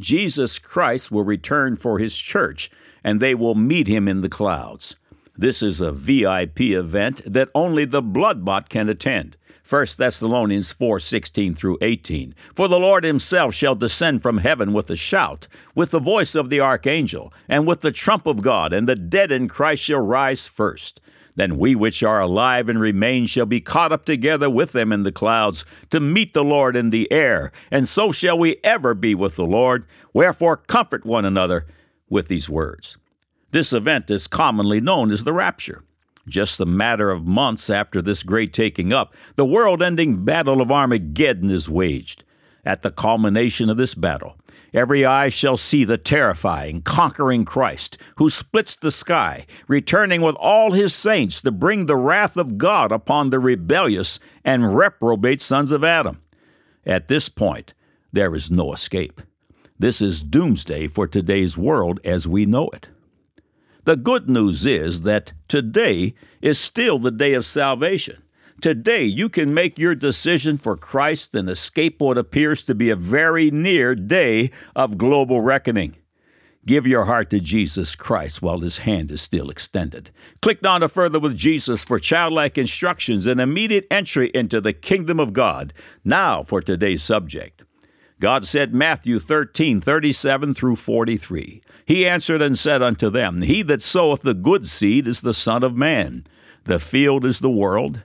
Jesus Christ will return for his church, and they will meet him in the clouds. This is a VIP event that only the bloodbought can attend. 1 Thessalonians 4:16 through 18. For the Lord himself shall descend from heaven with a shout, with the voice of the archangel, and with the trump of God, and the dead in Christ shall rise first. Then we which are alive and remain shall be caught up together with them in the clouds to meet the Lord in the air, and so shall we ever be with the Lord. Wherefore comfort one another with these words. This event is commonly known as the rapture. Just a matter of months after this great taking up, the world ending Battle of Armageddon is waged. At the culmination of this battle, every eye shall see the terrifying, conquering Christ, who splits the sky, returning with all his saints to bring the wrath of God upon the rebellious and reprobate sons of Adam. At this point, there is no escape. This is doomsday for today's world as we know it. The good news is that today is still the day of salvation. Today, you can make your decision for Christ and escape what appears to be a very near day of global reckoning. Give your heart to Jesus Christ while his hand is still extended. Click down to Further with Jesus for childlike instructions and immediate entry into the kingdom of God. Now for today's subject. God said, Matthew 13, 37 through 43. He answered and said unto them, He that soweth the good seed is the Son of Man. The field is the world.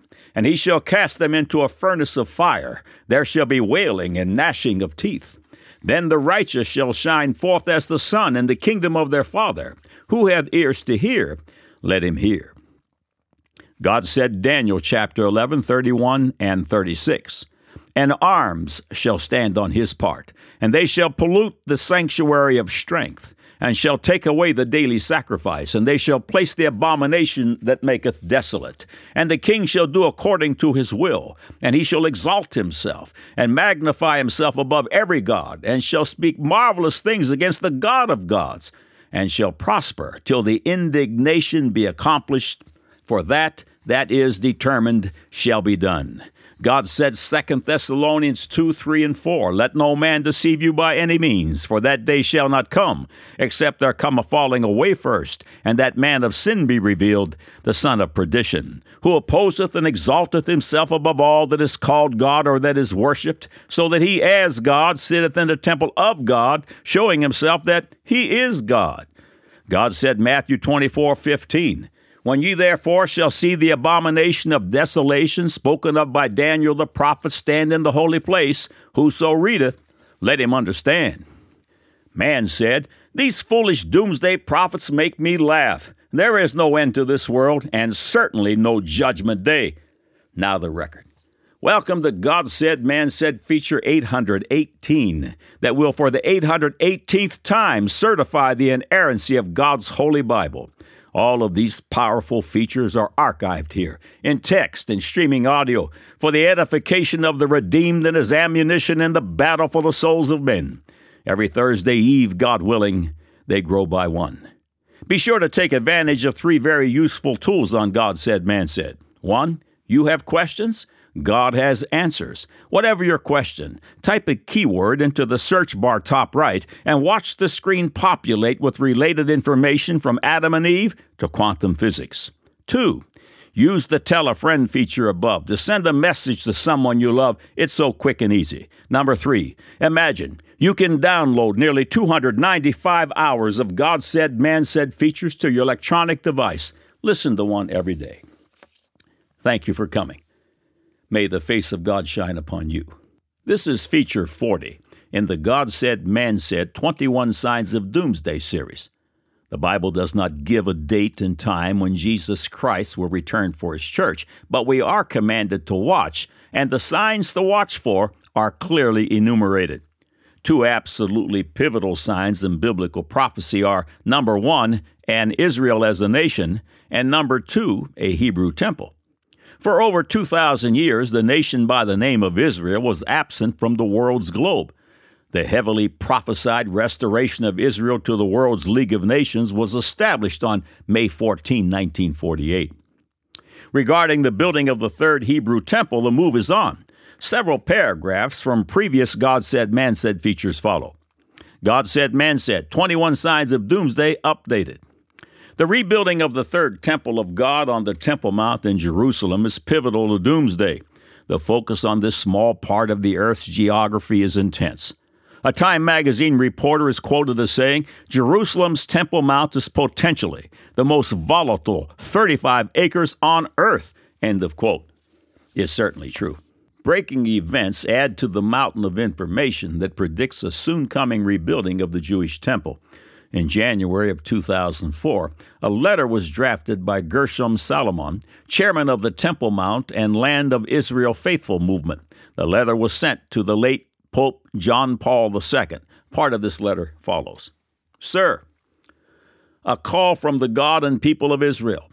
And he shall cast them into a furnace of fire. There shall be wailing and gnashing of teeth. Then the righteous shall shine forth as the sun in the kingdom of their Father. Who hath ears to hear, let him hear. God said, Daniel chapter 11, 31 and 36 and arms shall stand on his part, and they shall pollute the sanctuary of strength, and shall take away the daily sacrifice, and they shall place the abomination that maketh desolate. And the king shall do according to his will, and he shall exalt himself, and magnify himself above every god, and shall speak marvelous things against the God of gods, and shall prosper till the indignation be accomplished, for that that is determined shall be done. God said 2 Thessalonians 2, 3, and 4, Let no man deceive you by any means, for that day shall not come, except there come a falling away first, and that man of sin be revealed, the son of perdition, who opposeth and exalteth himself above all that is called God or that is worshipped, so that he as God sitteth in the temple of God, showing himself that he is God. God said, Matthew 24, 15, when ye therefore shall see the abomination of desolation spoken of by Daniel the prophet stand in the holy place, whoso readeth, let him understand. Man said, These foolish doomsday prophets make me laugh. There is no end to this world, and certainly no judgment day. Now the record. Welcome to God Said, Man Said feature 818 that will, for the 818th time, certify the inerrancy of God's Holy Bible. All of these powerful features are archived here in text and streaming audio for the edification of the redeemed and as ammunition in the battle for the souls of men. Every Thursday eve, God willing, they grow by one. Be sure to take advantage of three very useful tools on God Said, Man Said. One, you have questions? God has answers. Whatever your question, type a keyword into the search bar top right and watch the screen populate with related information from Adam and Eve to quantum physics. 2. Use the Tell a Friend feature above to send a message to someone you love. It's so quick and easy. Number 3. Imagine you can download nearly 295 hours of God Said, Man Said features to your electronic device. Listen to one every day. Thank you for coming. May the face of God shine upon you. This is feature 40 in the God Said, Man Said 21 Signs of Doomsday series. The Bible does not give a date and time when Jesus Christ will return for his church, but we are commanded to watch, and the signs to watch for are clearly enumerated. Two absolutely pivotal signs in biblical prophecy are number one, an Israel as a nation, and number two, a Hebrew temple. For over 2,000 years, the nation by the name of Israel was absent from the world's globe. The heavily prophesied restoration of Israel to the world's League of Nations was established on May 14, 1948. Regarding the building of the third Hebrew temple, the move is on. Several paragraphs from previous God Said, Man Said features follow. God Said, Man Said, 21 Signs of Doomsday updated. The rebuilding of the third temple of God on the Temple Mount in Jerusalem is pivotal to Doomsday. The focus on this small part of the earth's geography is intense. A Time magazine reporter is quoted as saying Jerusalem's Temple Mount is potentially the most volatile 35 acres on earth. End of quote. Is certainly true. Breaking events add to the mountain of information that predicts a soon coming rebuilding of the Jewish temple. In January of 2004, a letter was drafted by Gershon Salomon, chairman of the Temple Mount and Land of Israel Faithful movement. The letter was sent to the late Pope John Paul II. Part of this letter follows Sir, a call from the God and people of Israel.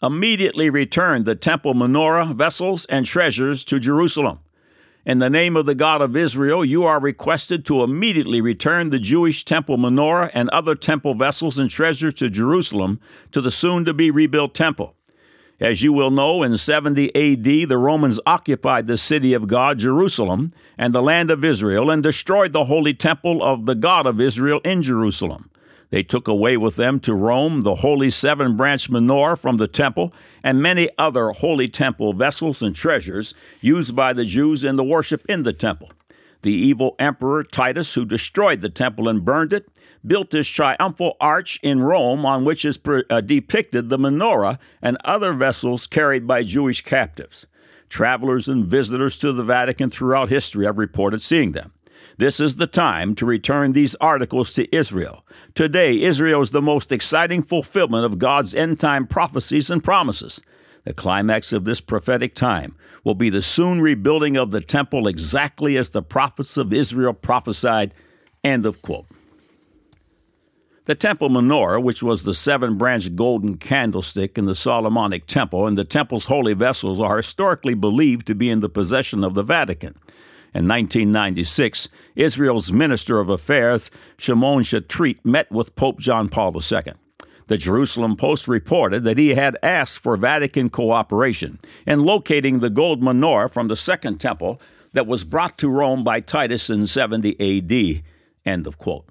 Immediately return the temple menorah, vessels, and treasures to Jerusalem. In the name of the God of Israel, you are requested to immediately return the Jewish temple menorah and other temple vessels and treasures to Jerusalem to the soon to be rebuilt temple. As you will know, in 70 AD, the Romans occupied the city of God, Jerusalem, and the land of Israel, and destroyed the holy temple of the God of Israel in Jerusalem. They took away with them to Rome the holy seven branch menorah from the temple and many other holy temple vessels and treasures used by the Jews in the worship in the temple. The evil emperor Titus, who destroyed the temple and burned it, built this triumphal arch in Rome on which is pre- uh, depicted the menorah and other vessels carried by Jewish captives. Travelers and visitors to the Vatican throughout history have reported seeing them. This is the time to return these articles to Israel. Today, Israel is the most exciting fulfillment of God's end time prophecies and promises. The climax of this prophetic time will be the soon rebuilding of the temple exactly as the prophets of Israel prophesied. End of quote. The temple menorah, which was the seven branched golden candlestick in the Solomonic temple, and the temple's holy vessels are historically believed to be in the possession of the Vatican. In 1996, Israel's Minister of Affairs, Shimon Shetreet, met with Pope John Paul II. The Jerusalem Post reported that he had asked for Vatican cooperation in locating the gold menorah from the Second Temple that was brought to Rome by Titus in 70 AD. End of quote.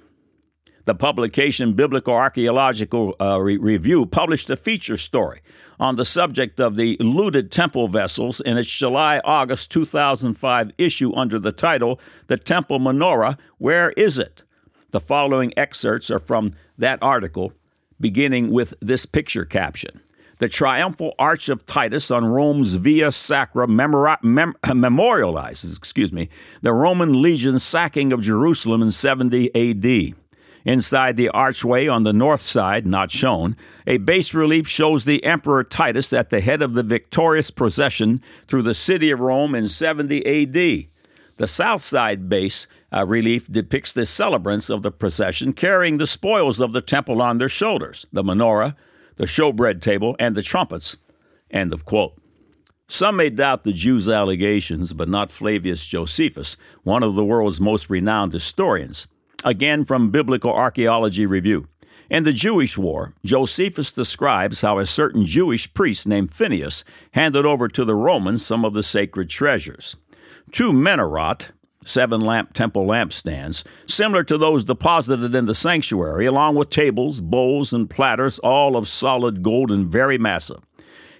The publication Biblical Archaeological uh, Re- Review published a feature story on the subject of the looted temple vessels in its July August 2005 issue under the title The Temple Menorah Where Is It? The following excerpts are from that article, beginning with this picture caption. The triumphal arch of Titus on Rome's Via Sacra memori- mem- memorializes, excuse me, the Roman legion's sacking of Jerusalem in 70 AD. Inside the archway on the north side, not shown, a bas relief shows the Emperor Titus at the head of the victorious procession through the city of Rome in 70 AD. The south side base uh, relief depicts the celebrants of the procession carrying the spoils of the temple on their shoulders the menorah, the showbread table, and the trumpets. End of quote. Some may doubt the Jews' allegations, but not Flavius Josephus, one of the world's most renowned historians. Again from Biblical Archaeology Review. In the Jewish War, Josephus describes how a certain Jewish priest named Phineas handed over to the Romans some of the sacred treasures. Two menorot, seven lamp temple lampstands, similar to those deposited in the sanctuary, along with tables, bowls, and platters, all of solid gold and very massive.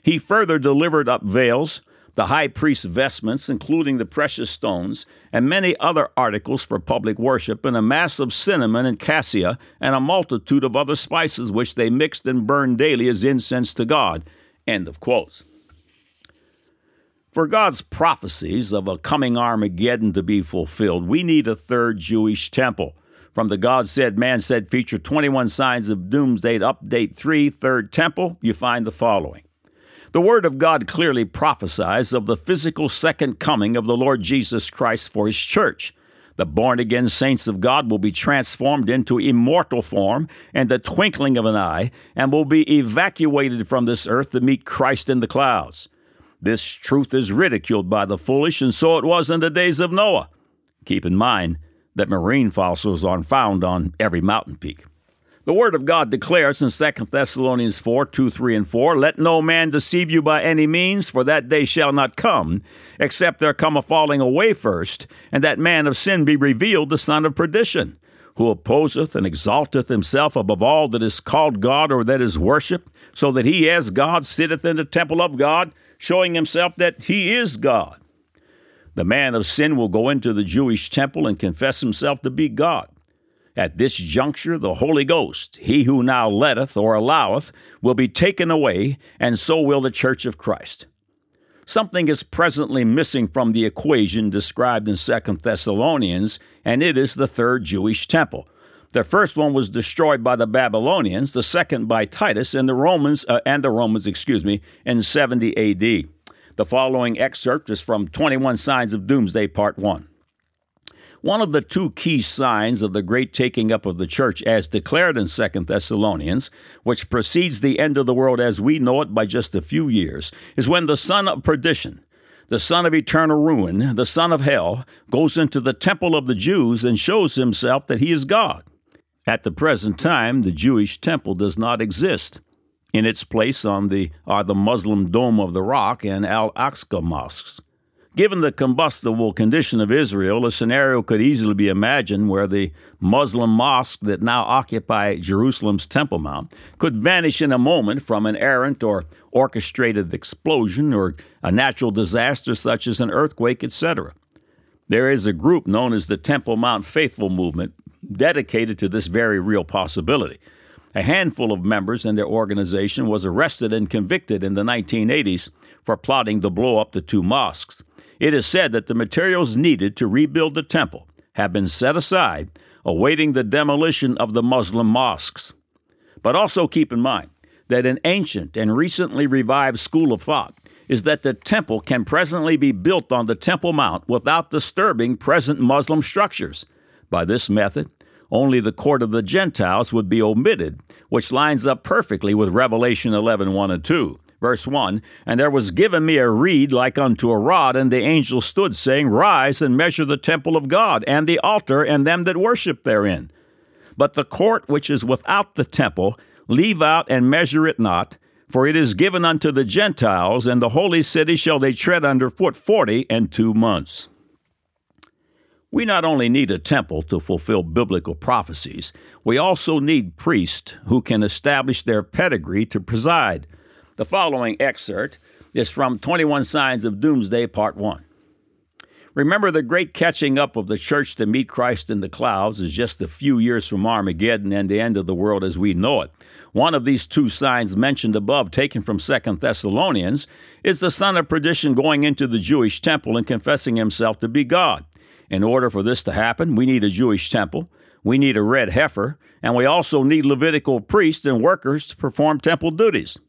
He further delivered up veils, the high priest's vestments, including the precious stones, and many other articles for public worship, and a mass of cinnamon and cassia, and a multitude of other spices which they mixed and burned daily as incense to God. End of quotes. For God's prophecies of a coming Armageddon to be fulfilled, we need a third Jewish temple. From the God Said, Man Said feature 21 Signs of Doomsday Update 3, Third Temple, you find the following. The Word of God clearly prophesies of the physical second coming of the Lord Jesus Christ for His church. The born again saints of God will be transformed into immortal form in the twinkling of an eye and will be evacuated from this earth to meet Christ in the clouds. This truth is ridiculed by the foolish, and so it was in the days of Noah. Keep in mind that marine fossils are found on every mountain peak. The Word of God declares in 2 Thessalonians 4 2, 3, and 4 Let no man deceive you by any means, for that day shall not come, except there come a falling away first, and that man of sin be revealed, the son of perdition, who opposeth and exalteth himself above all that is called God or that is worshipped, so that he as God sitteth in the temple of God, showing himself that he is God. The man of sin will go into the Jewish temple and confess himself to be God. At this juncture, the Holy Ghost, he who now letteth or alloweth, will be taken away, and so will the church of Christ. Something is presently missing from the equation described in 2 Thessalonians, and it is the third Jewish temple. The first one was destroyed by the Babylonians, the second by Titus and the Romans uh, and the Romans, excuse me, in 70 AD. The following excerpt is from 21 Signs of Doomsday Part 1. One of the two key signs of the great taking up of the church, as declared in 2 Thessalonians, which precedes the end of the world as we know it by just a few years, is when the son of perdition, the son of eternal ruin, the son of hell, goes into the temple of the Jews and shows himself that he is God. At the present time, the Jewish temple does not exist. In its place on the, are the Muslim Dome of the Rock and Al Aqsa mosques. Given the combustible condition of Israel, a scenario could easily be imagined where the Muslim mosque that now occupy Jerusalem's Temple Mount could vanish in a moment from an errant or orchestrated explosion or a natural disaster such as an earthquake, etc. There is a group known as the Temple Mount Faithful Movement dedicated to this very real possibility. A handful of members in their organization was arrested and convicted in the 1980s for plotting to blow up the two mosques. It is said that the materials needed to rebuild the temple have been set aside, awaiting the demolition of the Muslim mosques. But also keep in mind that an ancient and recently revived school of thought is that the temple can presently be built on the Temple Mount without disturbing present Muslim structures. By this method, only the court of the Gentiles would be omitted, which lines up perfectly with Revelation 11 1 and 2. Verse 1 And there was given me a reed like unto a rod, and the angel stood, saying, Rise and measure the temple of God, and the altar, and them that worship therein. But the court which is without the temple, leave out and measure it not, for it is given unto the Gentiles, and the holy city shall they tread under foot forty and two months. We not only need a temple to fulfill biblical prophecies, we also need priests who can establish their pedigree to preside. The following excerpt is from 21 Signs of Doomsday, Part 1. Remember, the great catching up of the church to meet Christ in the clouds is just a few years from Armageddon and the end of the world as we know it. One of these two signs mentioned above, taken from Second Thessalonians, is the son of perdition going into the Jewish temple and confessing himself to be God. In order for this to happen, we need a Jewish temple, we need a red heifer, and we also need Levitical priests and workers to perform temple duties.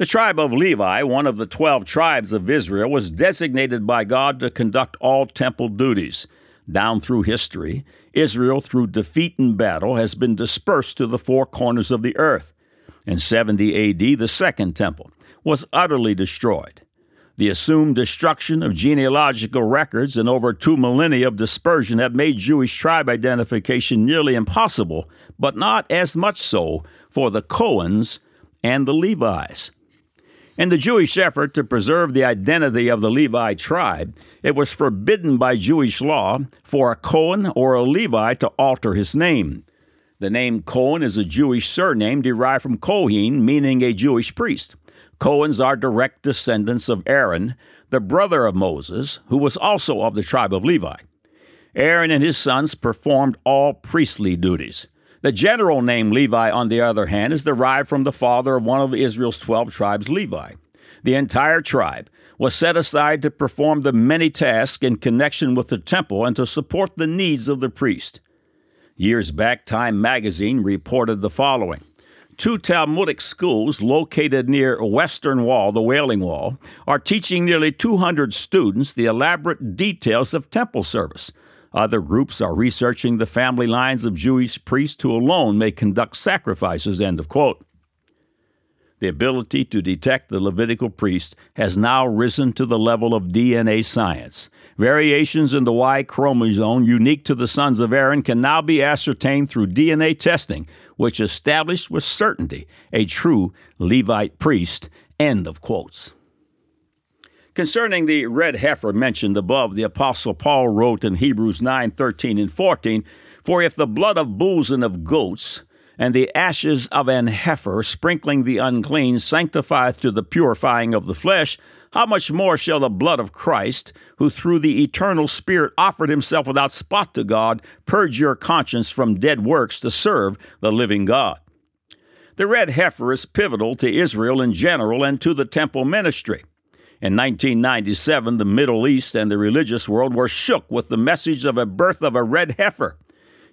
The tribe of Levi, one of the twelve tribes of Israel, was designated by God to conduct all temple duties. Down through history, Israel, through defeat in battle, has been dispersed to the four corners of the earth. In 70 AD, the Second Temple was utterly destroyed. The assumed destruction of genealogical records and over two millennia of dispersion have made Jewish tribe identification nearly impossible, but not as much so for the Cohens and the Levites. In the Jewish effort to preserve the identity of the Levi tribe, it was forbidden by Jewish law for a Cohen or a Levi to alter his name. The name Cohen is a Jewish surname derived from Kohen, meaning a Jewish priest. Cohens are direct descendants of Aaron, the brother of Moses, who was also of the tribe of Levi. Aaron and his sons performed all priestly duties. The general name Levi, on the other hand, is derived from the father of one of Israel's 12 tribes, Levi. The entire tribe was set aside to perform the many tasks in connection with the temple and to support the needs of the priest. Years back, Time magazine reported the following Two Talmudic schools located near Western Wall, the Wailing Wall, are teaching nearly 200 students the elaborate details of temple service. Other groups are researching the family lines of Jewish priests who alone may conduct sacrifices. End of quote. The ability to detect the Levitical priest has now risen to the level of DNA science. Variations in the Y chromosome unique to the sons of Aaron can now be ascertained through DNA testing, which established with certainty a true Levite priest. End of quotes. Concerning the red heifer mentioned above, the Apostle Paul wrote in Hebrews 9 13 and 14, For if the blood of bulls and of goats, and the ashes of an heifer, sprinkling the unclean, sanctifieth to the purifying of the flesh, how much more shall the blood of Christ, who through the eternal Spirit offered himself without spot to God, purge your conscience from dead works to serve the living God? The red heifer is pivotal to Israel in general and to the temple ministry. In 1997, the Middle East and the religious world were shook with the message of a birth of a red heifer.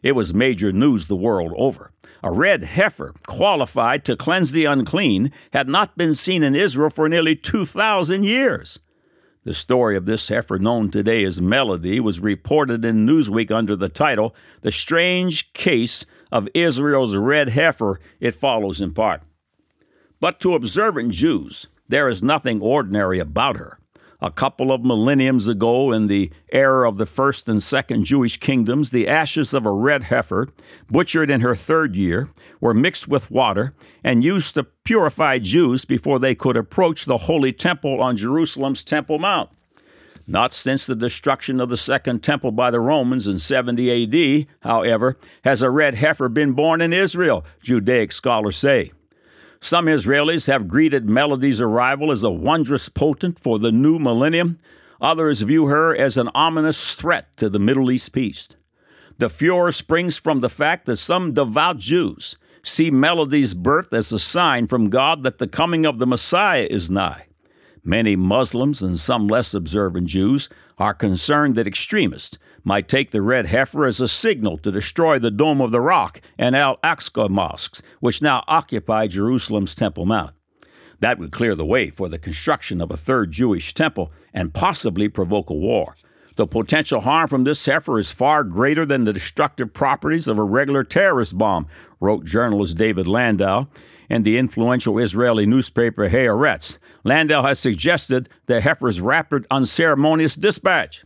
It was major news the world over. A red heifer, qualified to cleanse the unclean, had not been seen in Israel for nearly 2,000 years. The story of this heifer, known today as Melody, was reported in Newsweek under the title The Strange Case of Israel's Red Heifer. It follows in part. But to observant Jews, there is nothing ordinary about her a couple of millenniums ago in the era of the first and second Jewish kingdoms, the ashes of a red heifer, butchered in her third year, were mixed with water and used to purify Jews before they could approach the holy temple on Jerusalem's Temple Mount. Not since the destruction of the Second Temple by the Romans in 70 AD, however, has a red heifer been born in Israel, Judaic scholars say. Some Israelis have greeted Melody's arrival as a wondrous potent for the new millennium. Others view her as an ominous threat to the Middle East peace. The furor springs from the fact that some devout Jews see Melody's birth as a sign from God that the coming of the Messiah is nigh. Many Muslims and some less observant Jews are concerned that extremists might take the red heifer as a signal to destroy the Dome of the Rock and Al Aqsa mosques, which now occupy Jerusalem's Temple Mount. That would clear the way for the construction of a third Jewish temple and possibly provoke a war. The potential harm from this heifer is far greater than the destructive properties of a regular terrorist bomb, wrote journalist David Landau in the influential Israeli newspaper Haaretz. Landau has suggested the heifer's rapid, unceremonious dispatch.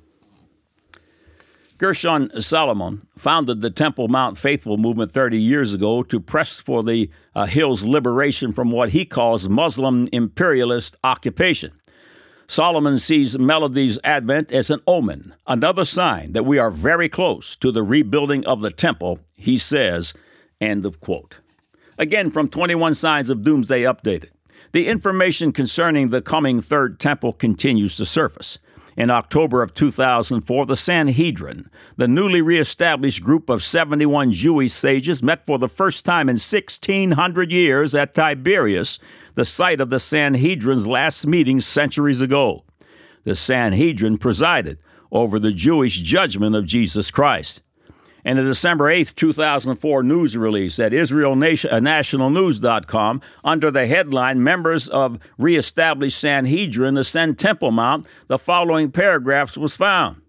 Gershon Salomon founded the Temple Mount Faithful movement 30 years ago to press for the uh, hill's liberation from what he calls Muslim imperialist occupation. Salomon sees Melody's advent as an omen, another sign that we are very close to the rebuilding of the temple, he says. End of quote. Again, from 21 Signs of Doomsday Updated. The information concerning the coming third temple continues to surface. In October of 2004, the Sanhedrin, the newly reestablished group of 71 Jewish sages, met for the first time in 1600 years at Tiberias, the site of the Sanhedrin's last meeting centuries ago. The Sanhedrin presided over the Jewish judgment of Jesus Christ. In a December 8, 2004 news release at IsraelNationalNews.com, uh, under the headline Members of Reestablished Sanhedrin Ascend Temple Mount, the following paragraphs was found.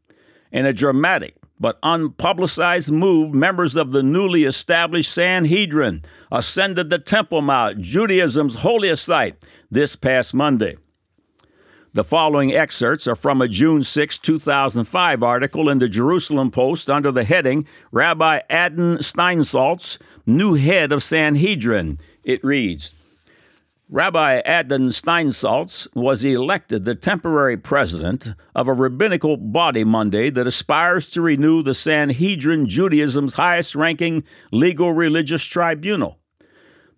In a dramatic but unpublicized move, members of the newly established Sanhedrin ascended the Temple Mount, Judaism's holiest site, this past Monday. The following excerpts are from a June 6, 2005 article in the Jerusalem Post under the heading Rabbi Adin Steinsaltz, New Head of Sanhedrin. It reads Rabbi Adin Steinsaltz was elected the temporary president of a rabbinical body Monday that aspires to renew the Sanhedrin, Judaism's highest ranking legal religious tribunal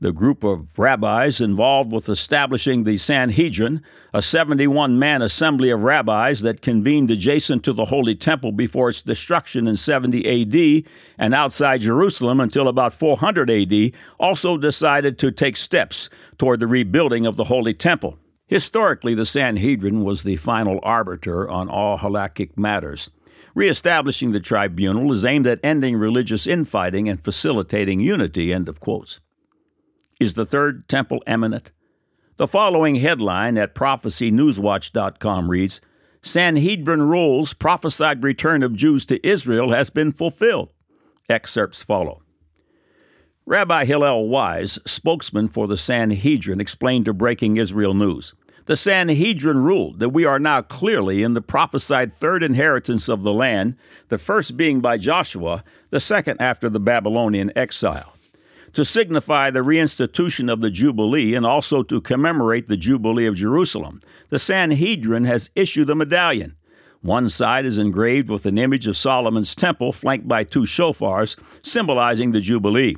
the group of rabbis involved with establishing the Sanhedrin, a 71 man assembly of rabbis that convened adjacent to the Holy Temple before its destruction in 70 AD and outside Jerusalem until about 400 AD, also decided to take steps toward the rebuilding of the Holy Temple. Historically, the Sanhedrin was the final arbiter on all halakhic matters. Reestablishing the tribunal is aimed at ending religious infighting and facilitating unity. End of quotes. Is the third temple imminent? The following headline at prophecynewswatch.com reads Sanhedrin rules prophesied return of Jews to Israel has been fulfilled. Excerpts follow. Rabbi Hillel Weiss, spokesman for the Sanhedrin, explained to Breaking Israel News The Sanhedrin ruled that we are now clearly in the prophesied third inheritance of the land, the first being by Joshua, the second after the Babylonian exile. To signify the reinstitution of the Jubilee and also to commemorate the Jubilee of Jerusalem, the Sanhedrin has issued a medallion. One side is engraved with an image of Solomon's temple flanked by two shofars, symbolizing the Jubilee.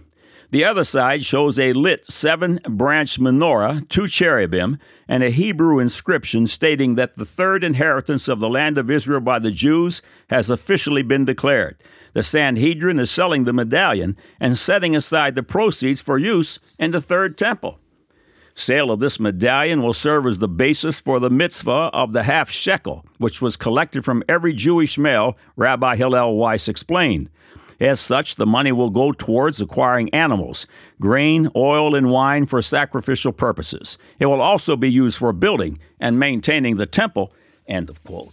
The other side shows a lit seven branch menorah, two cherubim, and a Hebrew inscription stating that the third inheritance of the land of Israel by the Jews has officially been declared. The Sanhedrin is selling the medallion and setting aside the proceeds for use in the third temple. Sale of this medallion will serve as the basis for the mitzvah of the half shekel, which was collected from every Jewish male, Rabbi Hillel Weiss explained. As such, the money will go towards acquiring animals, grain, oil, and wine for sacrificial purposes. It will also be used for building and maintaining the temple. End of quote.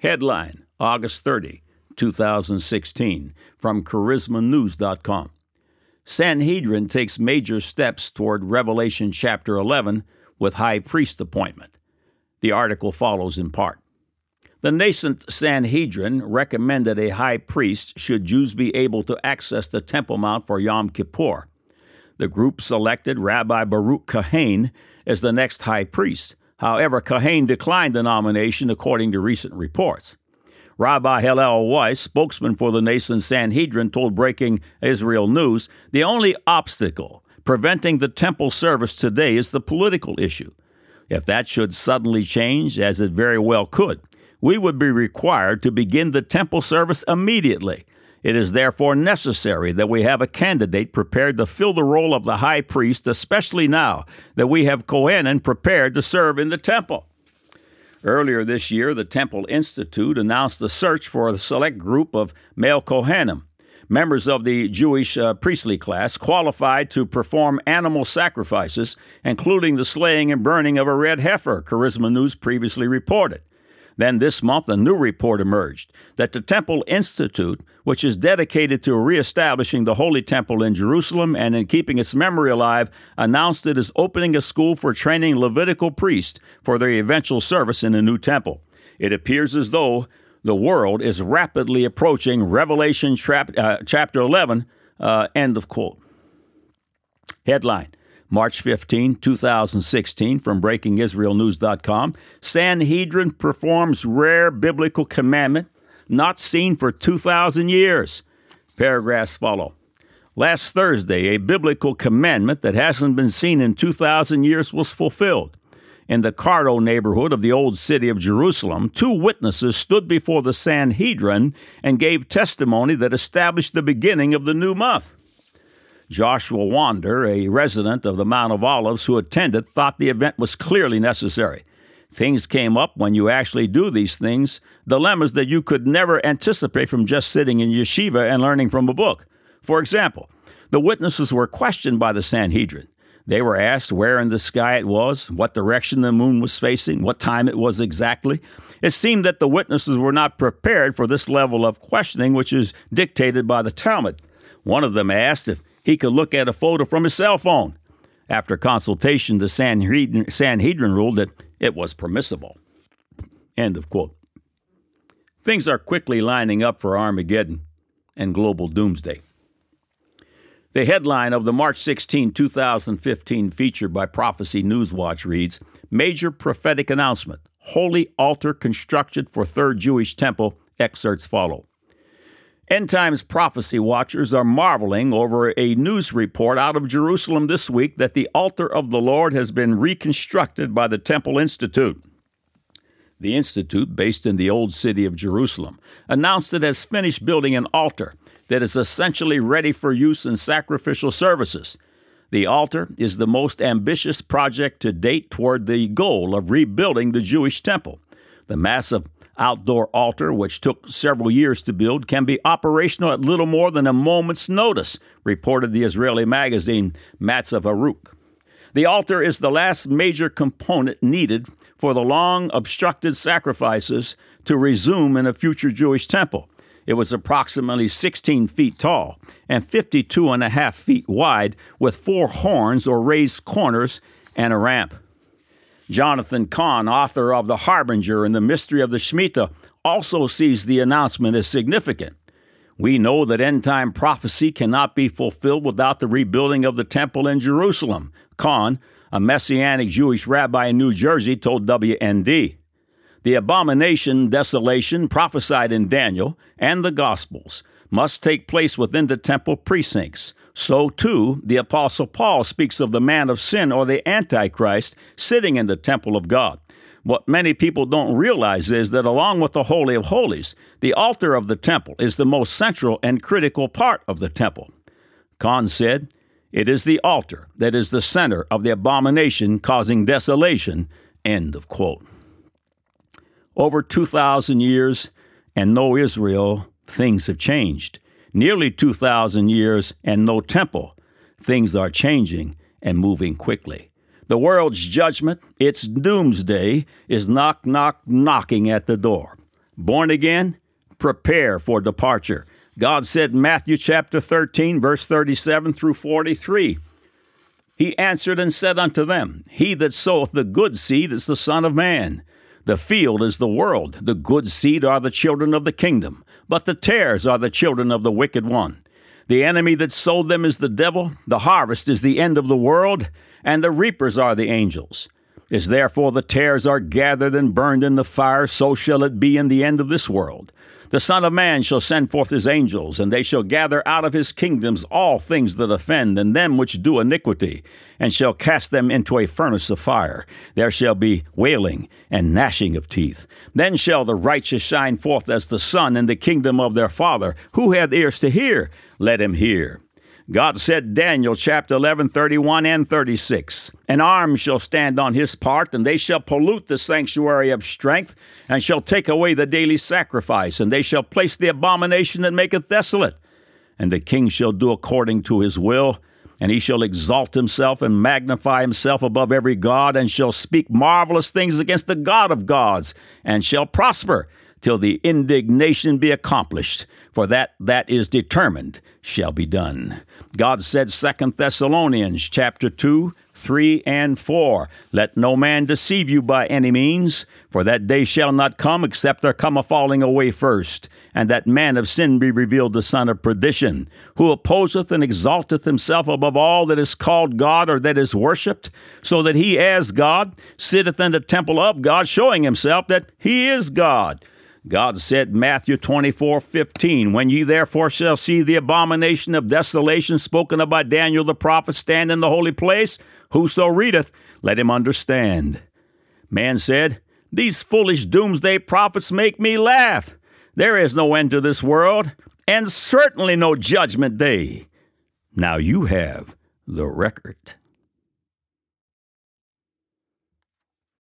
Headline August 30, 2016, from charismanews.com. Sanhedrin takes major steps toward Revelation chapter 11 with high priest appointment. The article follows in part. The nascent Sanhedrin recommended a high priest should Jews be able to access the Temple Mount for Yom Kippur. The group selected Rabbi Baruch Kahane as the next high priest. However, Kahane declined the nomination according to recent reports. Rabbi Hillel Weiss, spokesman for the nascent Sanhedrin, told Breaking Israel News the only obstacle preventing the temple service today is the political issue. If that should suddenly change, as it very well could, we would be required to begin the temple service immediately. It is therefore necessary that we have a candidate prepared to fill the role of the high priest, especially now that we have Kohanim prepared to serve in the temple. Earlier this year, the Temple Institute announced the search for a select group of male Kohanim, members of the Jewish uh, priestly class, qualified to perform animal sacrifices, including the slaying and burning of a red heifer, Charisma News previously reported. Then this month, a new report emerged that the Temple Institute, which is dedicated to reestablishing the Holy Temple in Jerusalem and in keeping its memory alive, announced it is opening a school for training Levitical priests for their eventual service in the new temple. It appears as though the world is rapidly approaching Revelation uh, chapter 11, uh, end of quote. Headline March 15, 2016, from BreakingIsraelNews.com. Sanhedrin performs rare biblical commandment not seen for 2,000 years. Paragraphs follow. Last Thursday, a biblical commandment that hasn't been seen in 2,000 years was fulfilled. In the Cardo neighborhood of the old city of Jerusalem, two witnesses stood before the Sanhedrin and gave testimony that established the beginning of the new month. Joshua Wander, a resident of the Mount of Olives who attended, thought the event was clearly necessary. Things came up when you actually do these things, dilemmas that you could never anticipate from just sitting in yeshiva and learning from a book. For example, the witnesses were questioned by the Sanhedrin. They were asked where in the sky it was, what direction the moon was facing, what time it was exactly. It seemed that the witnesses were not prepared for this level of questioning, which is dictated by the Talmud. One of them asked if he could look at a photo from his cell phone. After consultation, the Sanhedrin, Sanhedrin ruled that it was permissible. End of quote. Things are quickly lining up for Armageddon and global doomsday. The headline of the March 16, 2015 feature by Prophecy Newswatch reads Major prophetic announcement Holy altar constructed for Third Jewish Temple. Excerpts follow. End Times prophecy watchers are marveling over a news report out of Jerusalem this week that the altar of the Lord has been reconstructed by the Temple Institute. The Institute, based in the old city of Jerusalem, announced it has finished building an altar that is essentially ready for use in sacrificial services. The altar is the most ambitious project to date toward the goal of rebuilding the Jewish temple. The massive outdoor altar, which took several years to build, can be operational at little more than a moment's notice, reported the Israeli magazine Matzav HaRuach. The altar is the last major component needed for the long obstructed sacrifices to resume in a future Jewish temple. It was approximately 16 feet tall and 52 and a half feet wide, with four horns or raised corners and a ramp. Jonathan Cahn, author of The Harbinger and the Mystery of the Shemitah, also sees the announcement as significant. We know that end time prophecy cannot be fulfilled without the rebuilding of the temple in Jerusalem. Cahn, a Messianic Jewish rabbi in New Jersey, told WND. The abomination, desolation prophesied in Daniel and the Gospels must take place within the temple precincts. So, too, the Apostle Paul speaks of the man of sin or the Antichrist sitting in the temple of God. What many people don't realize is that along with the Holy of Holies, the altar of the temple is the most central and critical part of the temple. Cahn said, It is the altar that is the center of the abomination causing desolation. End of quote. Over 2,000 years and no Israel, things have changed. Nearly 2,000 years and no temple, things are changing and moving quickly. The world's judgment, its doomsday, is knock, knock, knocking at the door. Born again, prepare for departure. God said in Matthew chapter 13, verse 37 through 43. He answered and said unto them, He that soweth the good seed is the Son of Man. The field is the world. The good seed are the children of the kingdom, but the tares are the children of the wicked one. The enemy that sowed them is the devil. The harvest is the end of the world, and the reapers are the angels. As therefore the tares are gathered and burned in the fire, so shall it be in the end of this world. The Son of Man shall send forth his angels, and they shall gather out of his kingdoms all things that offend, and them which do iniquity, and shall cast them into a furnace of fire. There shall be wailing and gnashing of teeth. Then shall the righteous shine forth as the sun in the kingdom of their Father. Who hath ears to hear? Let him hear. God said, Daniel chapter 11, 31 and 36, An arm shall stand on his part, and they shall pollute the sanctuary of strength, and shall take away the daily sacrifice, and they shall place the abomination that maketh desolate. And the king shall do according to his will, and he shall exalt himself and magnify himself above every God, and shall speak marvelous things against the God of gods, and shall prosper till the indignation be accomplished, for that that is determined shall be done. God said 2 Thessalonians chapter 2 3 and 4 Let no man deceive you by any means, for that day shall not come except there come a falling away first, and that man of sin be revealed the son of perdition, who opposeth and exalteth himself above all that is called God or that is worshipped, so that he as God sitteth in the temple of God, showing himself that he is God. God said, Matthew 24, 15, When ye therefore shall see the abomination of desolation spoken of by Daniel the prophet stand in the holy place, whoso readeth, let him understand. Man said, These foolish doomsday prophets make me laugh. There is no end to this world, and certainly no judgment day. Now you have the record.